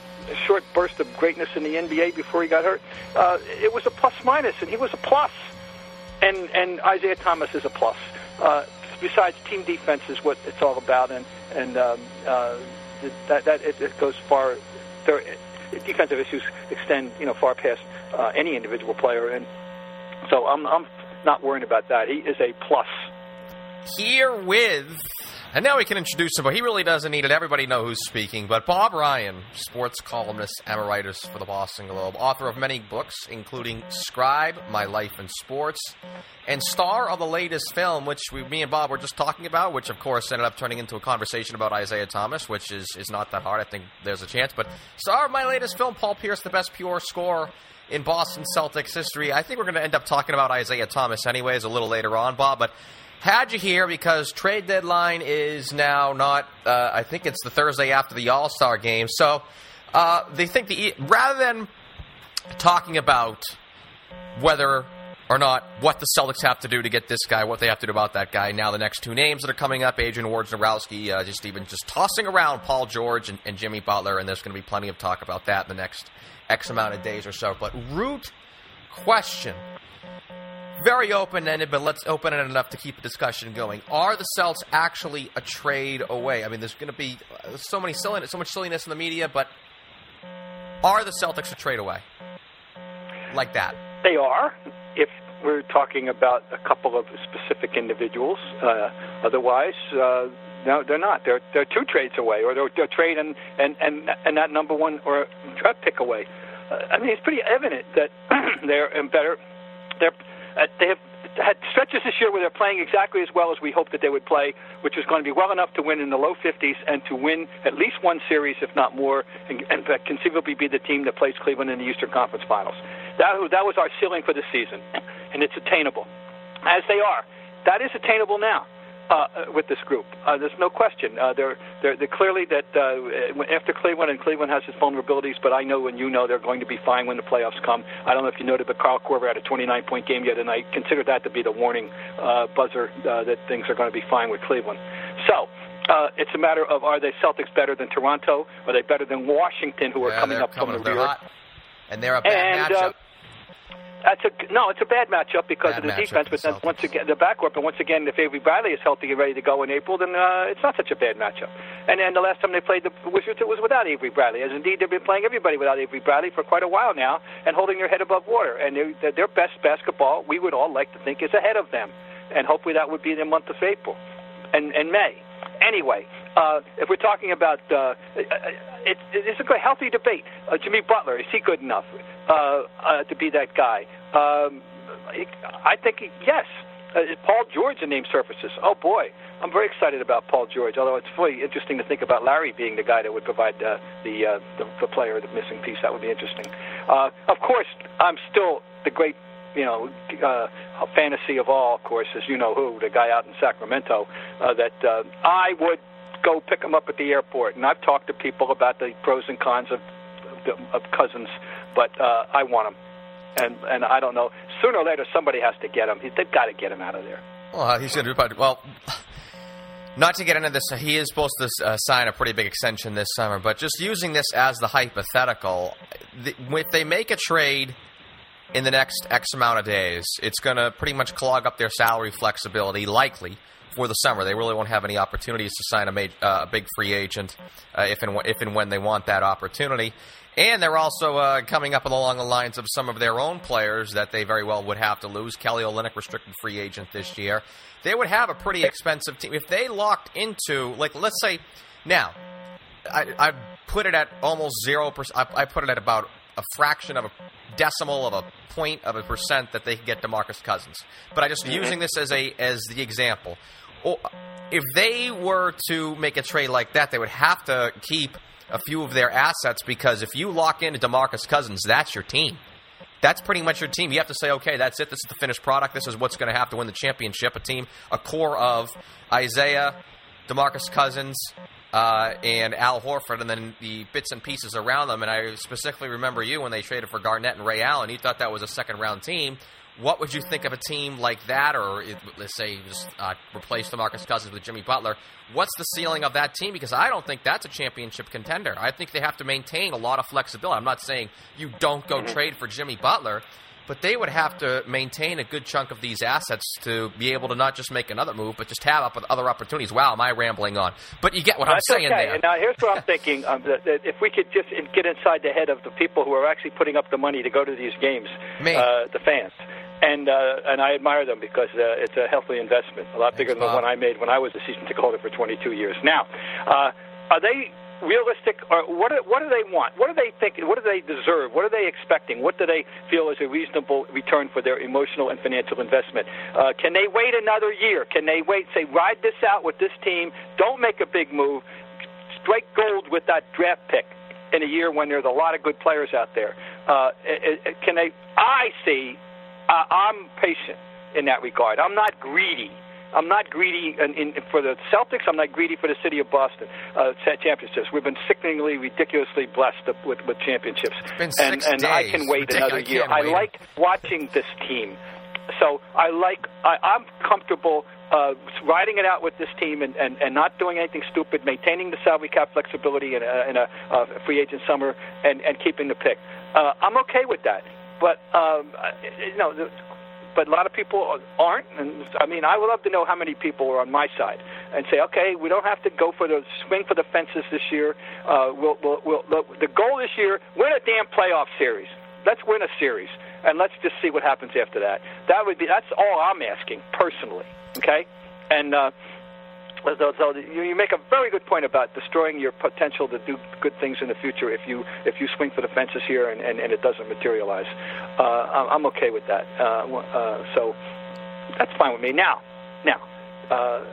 short burst of greatness in the NBA before he got hurt, uh, it was a plus minus, and he was a plus. And and Isaiah Thomas is a plus. Uh, besides, team defense is what it's all about, and and um, uh, that that it, it goes far. There, defensive issues extend, you know, far past uh, any individual player, and so I'm I'm not worrying about that. He is a plus. Here with And now we can introduce him, but he really doesn't need it. Everybody know who's speaking. But Bob Ryan, sports columnist, emeritus for the Boston Globe, author of many books, including Scribe, My Life in Sports, and star of the latest film, which we, me and Bob were just talking about, which of course ended up turning into a conversation about Isaiah Thomas, which is, is not that hard. I think there's a chance. But star of my latest film, Paul Pierce, the best pure score in Boston Celtics history. I think we're going to end up talking about Isaiah Thomas anyways a little later on, Bob. But had you here because trade deadline is now not. Uh, I think it's the Thursday after the All Star game. So uh, they think the rather than talking about whether or not what the Celtics have to do to get this guy, what they have to do about that guy. Now the next two names that are coming up, Adrian Wojnarowski, uh, just even just tossing around Paul George and, and Jimmy Butler, and there's going to be plenty of talk about that in the next X amount of days or so. But root question very open ended, but let's open it enough to keep the discussion going. Are the Celts actually a trade away? I mean, there's going to be uh, so many silliness, so much silliness in the media, but are the Celtics a trade away? Like that? They are. If we're talking about a couple of specific individuals, uh, otherwise. Uh, no, they're not. They're they're two trades away, or they're, they're trade and and and and that number one or draft pick away. Uh, I mean, it's pretty evident that [clears throat] they're in better. They're uh, they have had stretches this year where they're playing exactly as well as we hoped that they would play, which is going to be well enough to win in the low 50s and to win at least one series, if not more, and, and conceivably be the team that plays Cleveland in the Eastern Conference Finals. That, that was our ceiling for the season, and it's attainable, as they are. That is attainable now uh, with this group. Uh, there's no question. Uh, they're, they're, they're clearly that uh, after Cleveland, and Cleveland has its vulnerabilities, but I know and you know they're going to be fine when the playoffs come. I don't know if you noted, but Kyle Korver had a 29-point game yet, and I consider that to be the warning uh, buzzer uh, that things are going to be fine with Cleveland. So. Uh, it's a matter of are they Celtics better than Toronto? Are they better than Washington, who yeah, are coming up coming, from the rear? Hot. And they're a bad and, matchup. That's a no. It's a bad matchup because Bad of the defense. But then once again, the backcourt. But once again, if Avery Bradley is healthy and ready to go in April, then uh, it's not such a bad matchup. And then the last time they played the Wizards, it was without Avery Bradley. As indeed, they've been playing everybody without Avery Bradley for quite a while now, and holding their head above water. And their their best basketball, we would all like to think, is ahead of them. And hopefully, that would be in the month of April and and May. Anyway, uh, if we're talking about uh, it, it's a good, healthy debate. Uh, Jimmy Butler is he good enough uh, uh, to be that guy? Um, I think yes. Uh, Paul George, the name surfaces. Oh boy, I'm very excited about Paul George. Although it's really interesting to think about Larry being the guy that would provide uh, the, uh, the the player, the missing piece. That would be interesting. Uh, of course, I'm still the great you know, uh, fantasy of all, of course, as you know who, the guy out in Sacramento, uh, that uh, I would go pick him up at the airport. And I've talked to people about the pros and cons of, of Cousins, but uh, I want him. And and I don't know. Sooner or later, somebody has to get him. They've got to get him out of there. Well, he's going to do. Well, not to get into this, he is supposed to uh, sign a pretty big extension this summer. But just using this as the hypothetical, the, if they make a trade in the next X amount of days, it's going to pretty much clog up their salary flexibility, likely for the summer. They really won't have any opportunities to sign a, uh, a big free agent uh, if and w- if and when they want that opportunity. And they're also uh, coming up along the lines of some of their own players that they very well would have to lose. Kelly Olynyk, restricted free agent this year. They would have a pretty expensive team if they locked into, like, let's say, now, I, I put it at almost zero percent. I, I put it at about a fraction of a decimal of a point of a percent that they could get Demarcus Cousins. But I just using this as a as the example. If they were to make a trade like that, they would have to keep a few of their assets because if you lock into Demarcus Cousins, that's your team. That's pretty much your team. You have to say, okay, that's it. This is the finished product. This is what's going to have to win the championship. A team, a core of Isaiah, Demarcus Cousins, uh, and Al Horford, and then the bits and pieces around them. And I specifically remember you when they traded for Garnett and Ray Allen. You thought that was a second round team. What would you think of a team like that, or it- let's say just uh, replace Demarcus Cousins with Jimmy Butler? What's the ceiling of that team? Because I don't think that's a championship contender. I think they have to maintain a lot of flexibility. I'm not saying you don't go trade for Jimmy Butler, but they would have to maintain a good chunk of these assets to be able to not just make another move, but just have up with other opportunities. Wow, am I rambling on? But you get what I'm saying okay. there. And now here's what I'm thinking: um, that, that if we could just get inside the head of the people who are actually putting up the money to go to these games, uh, the fans, and uh, and I admire them because uh, it's a healthy investment, a lot Thanks, bigger than the one I made when I was a season ticket holder for 22 years. Now, uh, are they realistic, or what? Do, what do they want? What do they think? What do they deserve? What are they expecting? What do they feel is a reasonable return for their emotional and financial investment? Uh, can they wait another year? Can they wait? Say, ride this out with this team. Don't make a big move. Strike gold with that draft pick in a year when there's a lot of good players out there. Uh, can they? I see. Uh, I'm patient in that regard. I'm not greedy. I'm not greedy in, in, for the Celtics. I'm not greedy for the city of Boston uh, championships. We've been sickeningly, ridiculously blessed with, with championships, and and I can wait another I year. I wait. like watching this team, so I like. I, I'm comfortable uh, riding it out with this team and, and, and not doing anything stupid, maintaining the salary cap flexibility in a, in a uh, free agent summer, and, and keeping the pick. Uh, I'm okay with that. But um, uh, you know, the, but a lot of people aren't. And I mean, I would love to know how many people are on my side and say, okay, we don't have to go for the swing for the fences this year. Uh, we'll, we'll, we'll, the goal this year: win a damn playoff series. Let's win a series, and let's just see what happens after that. That would be. That's all I'm asking personally. Okay, and. Uh, so, you, make a very good point about destroying your potential to do good things in the future if you if you swing for the fences here and, and, and it doesn't materialize. Uh, I'm okay with that. Uh, uh, so that's fine with me. Now, now, uh,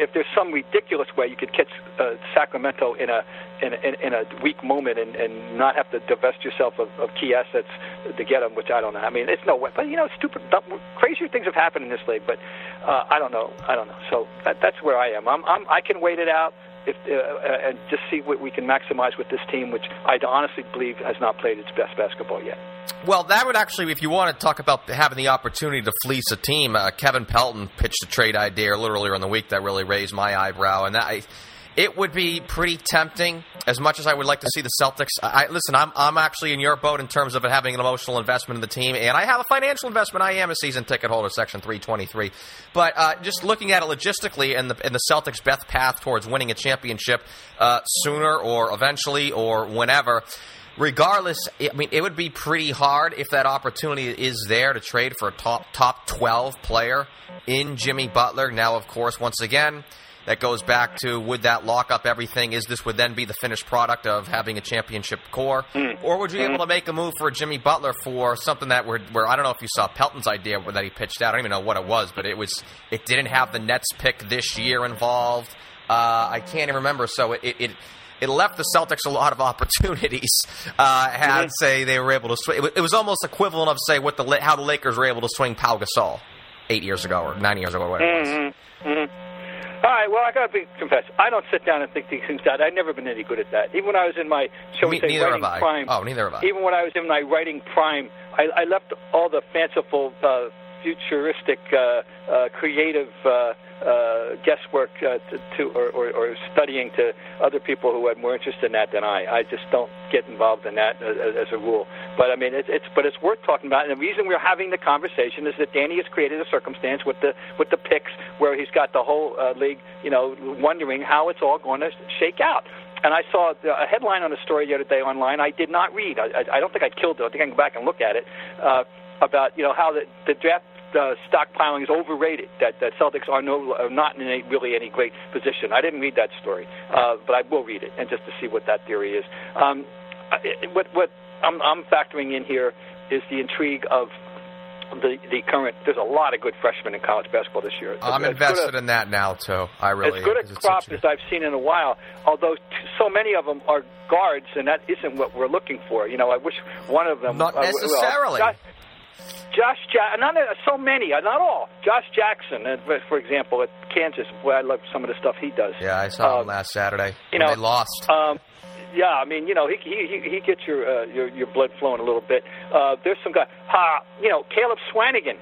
if there's some ridiculous way you could catch uh, Sacramento in a in a, in a weak moment and, and not have to divest yourself of, of key assets to get them, which I don't know. I mean, it's no way. But you know, stupid, dumb, crazier things have happened in this league. But uh, I don't know. I don't know. So that, that's where I am. I'm, I'm I can wait it out. If, uh, uh, and just see what we can maximize with this team, which I honestly believe has not played its best basketball yet. Well, that would actually, if you want to talk about having the opportunity to fleece a team, uh, Kevin Pelton pitched a trade idea a little earlier in the week that really raised my eyebrow, and that I, it would be pretty tempting. As much as I would like to see the Celtics, I, listen. I'm I'm actually in your boat in terms of it having an emotional investment in the team, and I have a financial investment. I am a season ticket holder, Section 323. But uh, just looking at it logistically, and the and the Celtics' best path towards winning a championship uh, sooner or eventually or whenever regardless, I mean, it would be pretty hard if that opportunity is there to trade for a top top twelve player in Jimmy Butler. Now, of course, once again. That goes back to would that lock up everything? Is this would then be the finished product of having a championship core, hmm. or would you be able to hmm. make a move for Jimmy Butler for something that where, where I don't know if you saw Pelton's idea that he pitched out. I don't even know what it was, but it was it didn't have the Nets pick this year involved. Uh, I can't even remember. So it, it, it it left the Celtics a lot of [laughs] opportunities. Uh, had mm-hmm. say they were able to swing. It, was almost equivalent of say what the how the Lakers were able to swing Pau Gasol eight years ago or nine years ago, whatever it was. Mm-hmm. Mm-hmm. All right. Well, I got to be confess. I don't sit down and think these things out. I've never been any good at that. Even when I was in my shall we Me- say writing prime. Oh, neither have I. Even when I was in my writing prime, I, I left all the fanciful, uh, futuristic, uh, uh, creative uh, guesswork to, to or, or, or studying to other people who had more interest in that than I. I just don't get involved in that as, as a rule. But I mean, it's, it's but it's worth talking about. And the reason we're having the conversation is that Danny has created a circumstance with the with the picks where he's got the whole uh, league, you know, wondering how it's all going to shake out. And I saw a headline on a story the other day online. I did not read. I, I, I don't think I killed it. I think I can go back and look at it uh, about you know how the, the draft uh, stockpiling is overrated. That that Celtics are no are not in any, really any great position. I didn't read that story, uh, but I will read it and just to see what that theory is. Um, I- what what I'm, I'm factoring in here is the intrigue of the the current. There's a lot of good freshmen in college basketball this year. I'm As invested a- in that now too. I really as good am, a crop a- as I've seen in a while. Although t- so many of them are guards, and that isn't what we're looking for. You know, I wish one of them. Not uh, well, necessarily. Josh, Josh ja- not uh, so many, uh, not all. Josh Jackson, uh, for- example, at Kansas, where I love some of the stuff he does. Yeah, I saw him Um, last Saturday. you know, they lost. Um, yeah, I mean, you know, he he he, gets your, uh, your your blood flowing a little bit. Uh, there's some guy, ha, you know, Caleb Swanigan.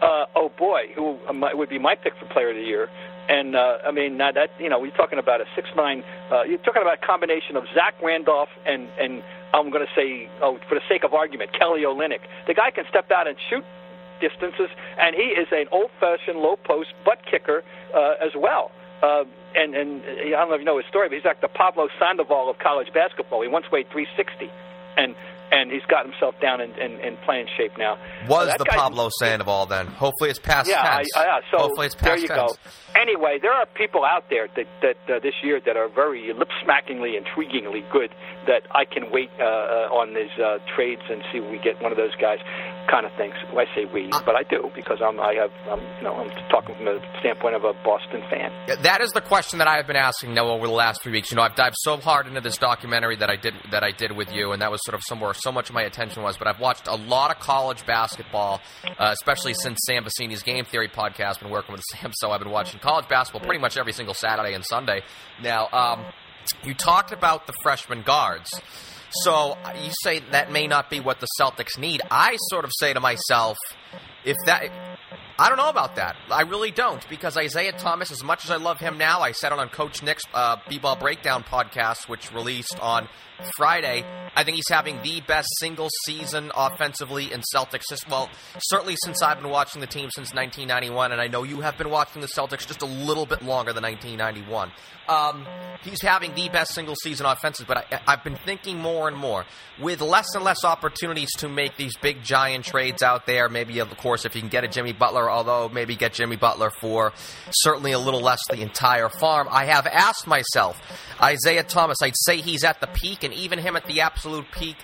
Uh, oh boy, who uh, would be my pick for Player of the Year. And uh, I mean, now that you know, we're talking about a six nine. Uh, you're talking about a combination of Zach Randolph and and I'm going to say, oh, for the sake of argument, Kelly Olynyk. The guy can step out and shoot distances, and he is an old-fashioned low-post butt kicker uh, as well. Uh, and and I don't know if you know his story, but he's like the Pablo Sandoval of college basketball. He once weighed 360, and and he's got himself down in, in, in playing shape now. Was So the guy- Pablo Sandoval then? Hopefully it's past yeah, I, tense. I, yeah. So Hopefully it's past there you tense. go. Anyway, there are people out there that that uh, this year that are very lip-smackingly, intriguingly good. That I can wait uh, uh, on these uh, trades and see if we get one of those guys, kind of things. Well, I say we, Uh, but I do because I'm I have I'm you know I'm talking from the standpoint of a Boston fan. That is the question that I have been asking Noah over the last three weeks. You know, I've dived so hard into this documentary that I did that I did with you, and that was sort of somewhere so much of my attention was. But I've watched a lot of college basketball, uh, especially since Sam Vecenie's Game Theory podcast. Been working with Sam, so I've been watching college basketball pretty much every single Saturday and Sunday. Now, um, you talked about the freshman guards. So uh, you say that may not be what the Celtics need. I sort of say to myself, if that I don't know about that. I really don't because Isaiah Thomas, as much as I love him now, I said it on Coach Nick's uh, B-ball breakdown podcast, which released on Friday. I think he's having the best single season offensively in Celtics. Well, certainly since I've been watching the team since 1991, and I know you have been watching the Celtics just a little bit longer than 1991. Um, he's having the best single season offensive, but I, I've been thinking more and more with less and less opportunities to make these big giant trades out there. Maybe, of course, if you can get a Jimmy Butler, although maybe get Jimmy Butler for certainly a little less the entire farm. I have asked myself, Isaiah Thomas, I'd say he's at the peak, and even him at the absolute peak,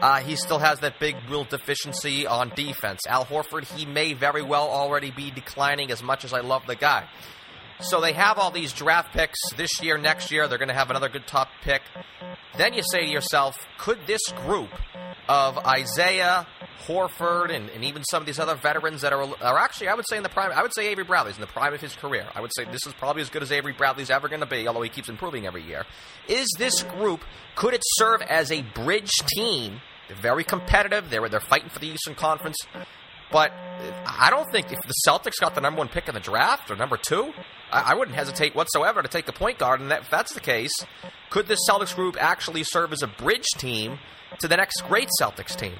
uh, he still has that big real deficiency on defense. Al Horford, he may very well already be declining as much as I love the guy. So they have all these draft picks this year, next year. They're going to have another good top pick. Then you say to yourself, could this group of Isaiah, Horford, and, and even some of these other veterans that are, are actually, I would say in the prime, I would say Avery Bradley's in the prime of his career. I would say this is probably as good as Avery Bradley's ever going to be, although he keeps improving every year. Is this group, could it serve as a bridge team? They're very competitive. They're, they're fighting for the Eastern Conference. But I don't think if the Celtics got the number one pick in the draft or number two, I, I wouldn't hesitate whatsoever to take the point guard. And that, if that's the case, could this Celtics group actually serve as a bridge team to the next great Celtics team?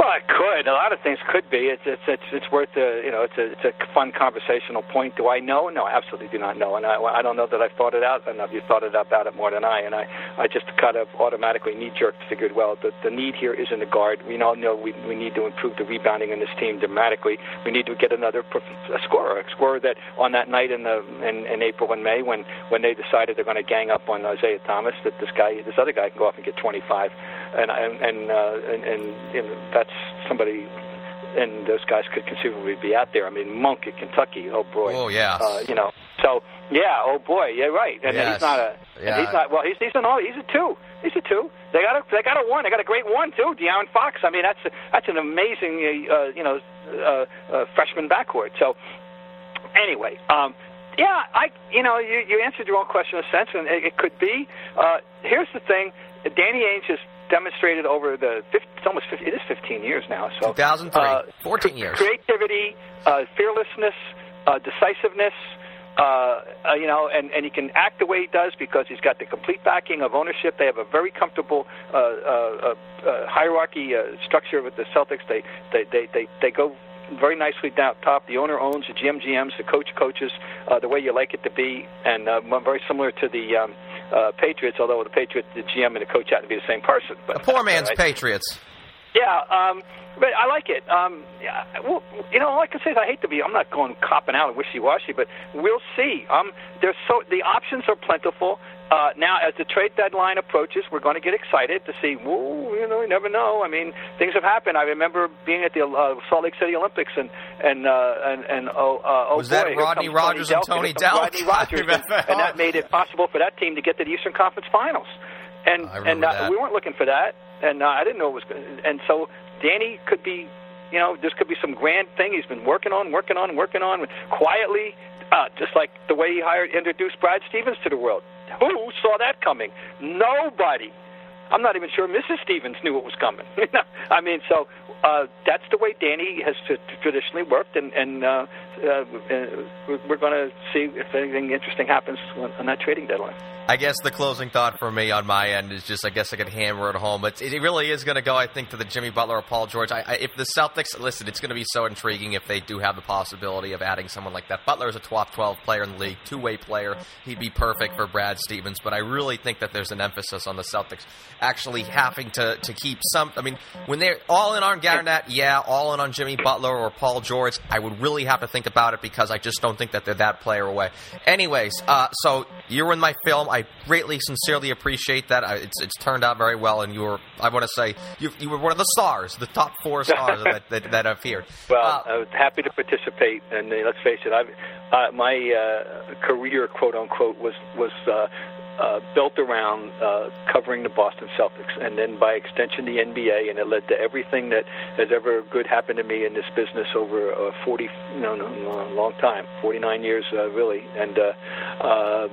Well, it could. A lot of things could be. It's it's it's, it's worth a you know it's a it's a fun conversational point. Do I know? No, I absolutely do not know, and I I don't know that I've thought it out enough. You thought it about it more than I, and I I just kind of automatically knee jerk figured well the the need here isn't a guard. We all know we we need to improve the rebounding in this team dramatically. We need to get another a scorer, a scorer that on that night in the in, in April and May when when they decided they're going to gang up on Isaiah Thomas that this guy this other guy can go off and get 25 and and and uh, and, and you know, that's somebody. And those guys could conceivably be out there. I mean, Monk at Kentucky. Oh boy. Oh, yeah. Uh, you know. So yeah. Oh boy. Yeah. Right. And Yes. he's not a. Yeah. He's not. Well, he's he's an all. He's a two. He's a two. They got a they got a one. They got a great one too. De'Aaron Fox. I mean, that's that's an amazing uh, you know uh, uh, freshman backcourt. So anyway, um, yeah, I you know you, you answered your own question in a sense, and it, it could be. Uh, here's the thing: Danny Ainge has demonstrated over the it's almost 50, it is 15 years now. So 2003, uh, 14 years. creativity, uh, fearlessness, uh, decisiveness. Uh, uh, you know, and, and he can act the way he does because he's got the complete backing of ownership. They have a very comfortable uh, uh, uh, uh, hierarchy uh, structure with the Celtics. They they, they, they, they go very nicely down top. The owner owns the GM, GMs, the coach coaches uh, the way you like it to be, and uh, very similar to the um, uh, Patriots. Although the Patriots, the GM and the coach had to be the same person. But A poor man's [laughs] right? Patriots. Yeah, um, but I like it. Um, yeah, well, you know, all I can say is I hate to be. I'm not going copping out and wishy-washy, but we'll see. Um, there's so the options are plentiful. Uh, now, as the trade deadline approaches, we're going to get excited to see. Whoa, you know, you never know. I mean, things have happened. I remember being at the uh, Salt Lake City Olympics, and and uh, and and oh, uh, oh Was boy, that Rodney Rogers and Tony Tony Delk? Rodney [laughs] Rogers, and, and that made it possible for that team to get to the Eastern Conference Finals. And and uh, we weren't looking for that, and uh, I didn't know it was. And so Danny could be, you know, this could be some grand thing he's been working on, working on, working on quietly, uh, just like the way he hired, introduced Brad Stevens to the world. Who saw that coming? Nobody. I'm not even sure Mrs. Stevens knew it was coming. [laughs] I mean, so uh, that's the way Danny has traditionally worked, and, and uh, uh, uh, we're- going to see if anything interesting happens on, that trading deadline. I guess the closing thought for me on my end is just I guess I could hammer it home. It's, it really is going to go, I think, to the Jimmy Butler or Paul George. I, I, if the Celtics, listen, it's going to be so intriguing if they do have the possibility of adding someone like that. Butler is a top 12 player in the league, two way player. He'd be perfect for Brad Stevens, but I really think that there's an emphasis on the Celtics actually having to, to keep some. I mean, when they're all in on Garnett, yeah, all in on Jimmy Butler or Paul George, I would really have to think about it because I just don't think that they're that player away. Anyways, uh, so you were in my film. I greatly, sincerely appreciate that. I, it's, it's turned out very well, and you were, I want to say, you, you were one of the stars, the top four [laughs] stars that, that, that appeared. Well, uh, I was happy to participate, and uh, let's face it, I've, uh, my uh, career, quote unquote, was was uh, built around uh, covering the Boston Celtics, and then by extension the NBA, and it led to everything that has ever good happened to me in this business over uh, 40, no, no, no, long time, 49 years uh, really, and uh, uh,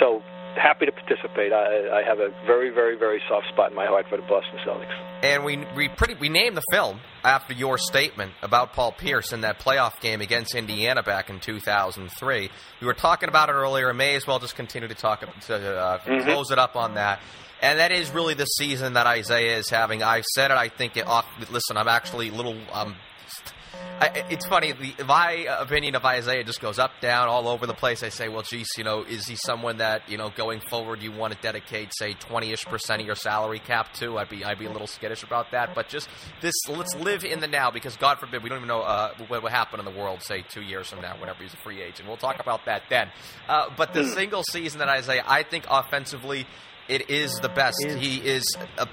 so happy to participate. I, I have a very, very, very soft spot in my heart for the Boston Celtics. And we we pretty we named the film after your statement about Paul Pierce in that playoff game against Indiana back in 2003. We were talking about it earlier. May as well just continue to talk to uh, mm-hmm. close it up on that. And that is really the season that Isaiah is having. I've said it. I think it. Off, listen, I'm actually a little um, I, it's funny. The, my opinion of Isaiah just goes up, down, all over the place. I say, well, geez, you know, is he someone that you know going forward you want to dedicate, say, twenty ish percent of your salary cap to? I'd be I'd be a little skittish about that. But just this, let's live in the now because God forbid we don't even know uh, what will happen in the world, say, two years from now, whenever he's a free agent. We'll talk about that then. Uh, but the hmm. single season that Isaiah, I think offensively, it is the best. He is. A,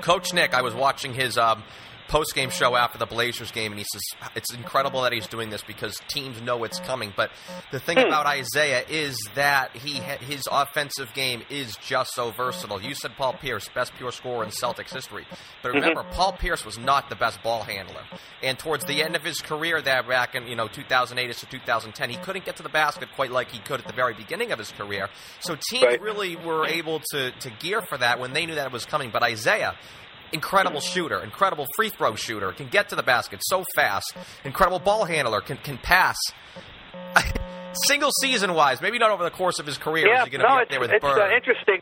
Coach Nick, I was watching his um, post game show after the Blazers game, and he says it's incredible that he's doing this because teams know it's coming. But the thing hmm. about Isaiah is that he his offensive game is just so versatile. You said Paul Pierce, best pure scorer in Celtics history, but mm-hmm. remember, mm-hmm. Paul Pierce was not the best ball handler, and towards the end of his career, there back in you know 2008 to 2010, he couldn't get to the basket quite like he could at the very beginning of his career. So teams right. really were able to to gear for that when they knew that it was coming. But Isaiah incredible shooter, incredible free throw shooter, can get to the basket so fast, incredible ball handler, can can pass. [laughs] Single season wise, maybe not over the course of his career. Yeah, is he no, be it's, there with it's uh, interesting.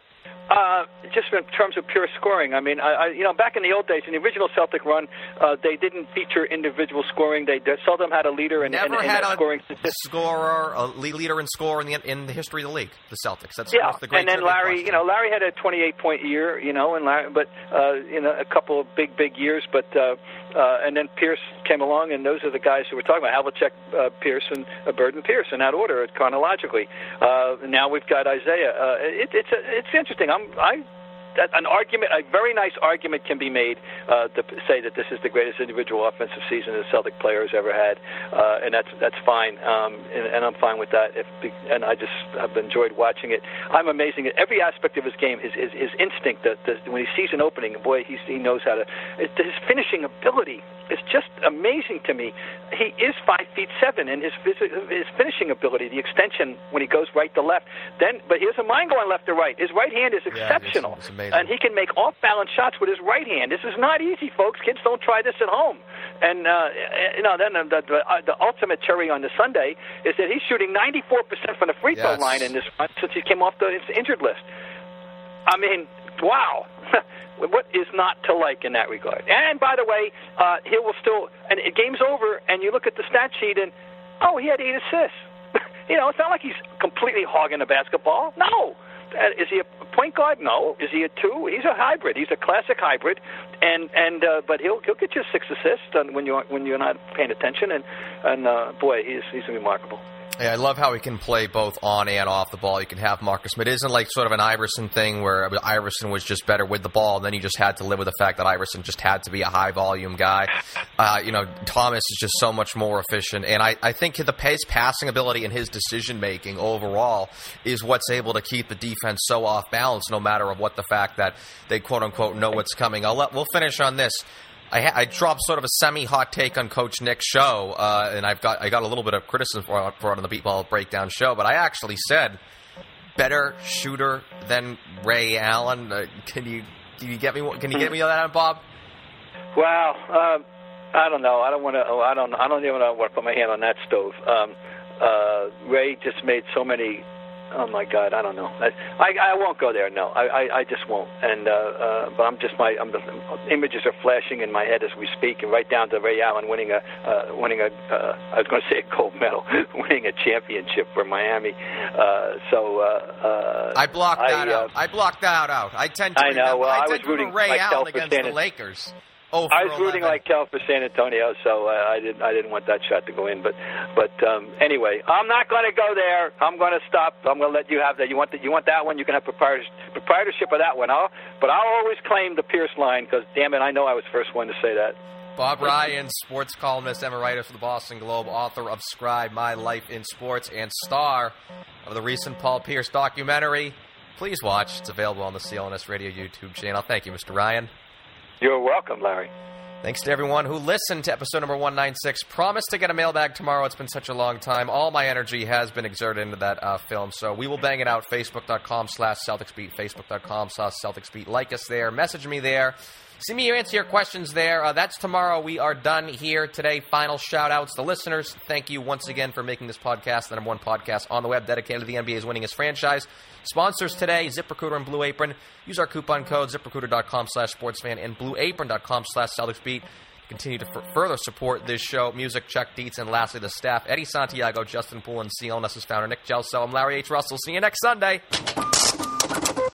Uh, just in terms of pure scoring, I mean, I, I, you know, back in the old days, in the original Celtic run, uh, they didn't feature individual scoring. They, they seldom had a leader in, Never in, had a scoring scorer, a leader in score in the in the history of the league. The Celtics. That's, yeah. That's the great and then Larry, question. you know, Larry had a 28 point year, you know, and Larry, but uh, you know, a couple of big big years, but. Uh, uh, and then Pierce came along, and those are the guys who we're talking about: Havlicek, uh, Pierce, and uh, Bird and Pierce in that order, chronologically. Uh, now we've got Isaiah. Uh, it, it's a, it's interesting. I'm I an argument, a very nice argument can be made uh, to say that this is the greatest individual offensive season the Celtic player has ever had, uh, and that's that's fine, um, and, and I'm fine with that. If and I just have enjoyed watching it. I'm amazing at every aspect of his game. His his, his instinct that, when he sees an opening, boy, he's, he knows how to. It, his finishing ability is just amazing to me. He is five feet seven, and his his finishing ability, the extension when he goes right to left. Then, but he has a mind going left to right. His right hand is exceptional. Yeah, amazing. And he can make off balance shots with his right hand. This is not easy, folks. Kids don't try this at home. And, uh, you know, then the, the, uh, the ultimate cherry on the Sunday is that he's shooting 94% from the free throw yes. line in this run since he came off the injured list. I mean, wow. [laughs] what is not to like in that regard? And by the way, uh, he will still, and it game's over, and you look at the stat sheet, and oh, he had eight assists. [laughs] you know, it's not like he's completely hogging the basketball. No, uh, is he a point guard? No. Is he a two? He's a hybrid. He's a classic hybrid, and and uh, but he'll he'll get you six assists when you when you're not paying attention, and and uh, boy, he's he's remarkable. Yeah, I love how he can play both on and off the ball. You can have Marcus. It isn't like sort of an Iverson thing where Iverson was just better with the ball, and then you just had to live with the fact that Iverson just had to be a high volume guy. Uh, you know, Thomas is just so much more efficient, and I, I think the pace passing ability and his decision making overall is what's able to keep the defense so off balance, no matter of what the fact that they quote unquote know what's coming. I'll let, we'll finish on this. I, ha- I dropped sort of a semi-hot take on Coach Nick's show, uh, and I've got I got a little bit of criticism for, for it on the B-Ball Breakdown show, but I actually said better shooter than Ray Allen. Uh, can you can you get me can you get me on that, Bob? Wow, um, I don't know. I don't want to. Oh, I don't. I don't even want to put my hand on that stove. Um, uh, Ray just made so many oh my God, I don't know. I I, I won't go there. No, I, I I just won't. And uh, uh, but I'm just my I'm the images are flashing in my head as we speak, and right down to Ray Allen winning a uh, winning a uh, I was going [laughs] to say a gold medal, [laughs] winning a championship for Miami. Uh, so uh, uh, I blocked that I, uh, out. I blocked that out. I tend to I know. remember, Well, I tend was rooting Ray Allen against the Lakers. Oh, I was rooting 11. like hell for San Antonio, so uh, I didn't. I didn't want that shot to go in. But, but um, anyway, I'm not going to go there. I'm going to stop. I'm going to let you have that. You want that? You want that one? You can have proprietorship, proprietorship of that one. I'll, but I'll always claim the Pierce line because, damn it, I know I was the first one to say that. Bob Ryan, sports columnist, emeritus for the Boston Globe, author of Scribe My Life in Sports, and star of the recent Paul Pierce documentary. Please watch. It's available on the CLNS Radio YouTube channel. Thank you, Mr. Ryan. You're welcome, Larry. Thanks to everyone who listened to episode number 196. Promise to get a mailbag tomorrow. It's been such a long time. All my energy has been exerted into that uh, film, so we will bang it out. Facebook.com slash CelticsBeat, Facebook.com slash CelticsBeat. Like us there. Message me there. See me answer your questions there. Uh, that's tomorrow. We are done here today. Final shout outs to listeners. Thank you once again for making this podcast the number one podcast on the web dedicated to the NBA's winningest franchise. Sponsors today, ZipRecruiter and Blue Apron. Use our coupon code ziprecruiter.com slash sportsfan and blueapron.com slash CelticsBeat. Continue to f- further support this show. Music, Chuck Dietz, and lastly the staff, Eddie Santiago, Justin Poole, and CLNS's founder, Nick Gelso. I'm Larry H. Russell. See you next Sunday.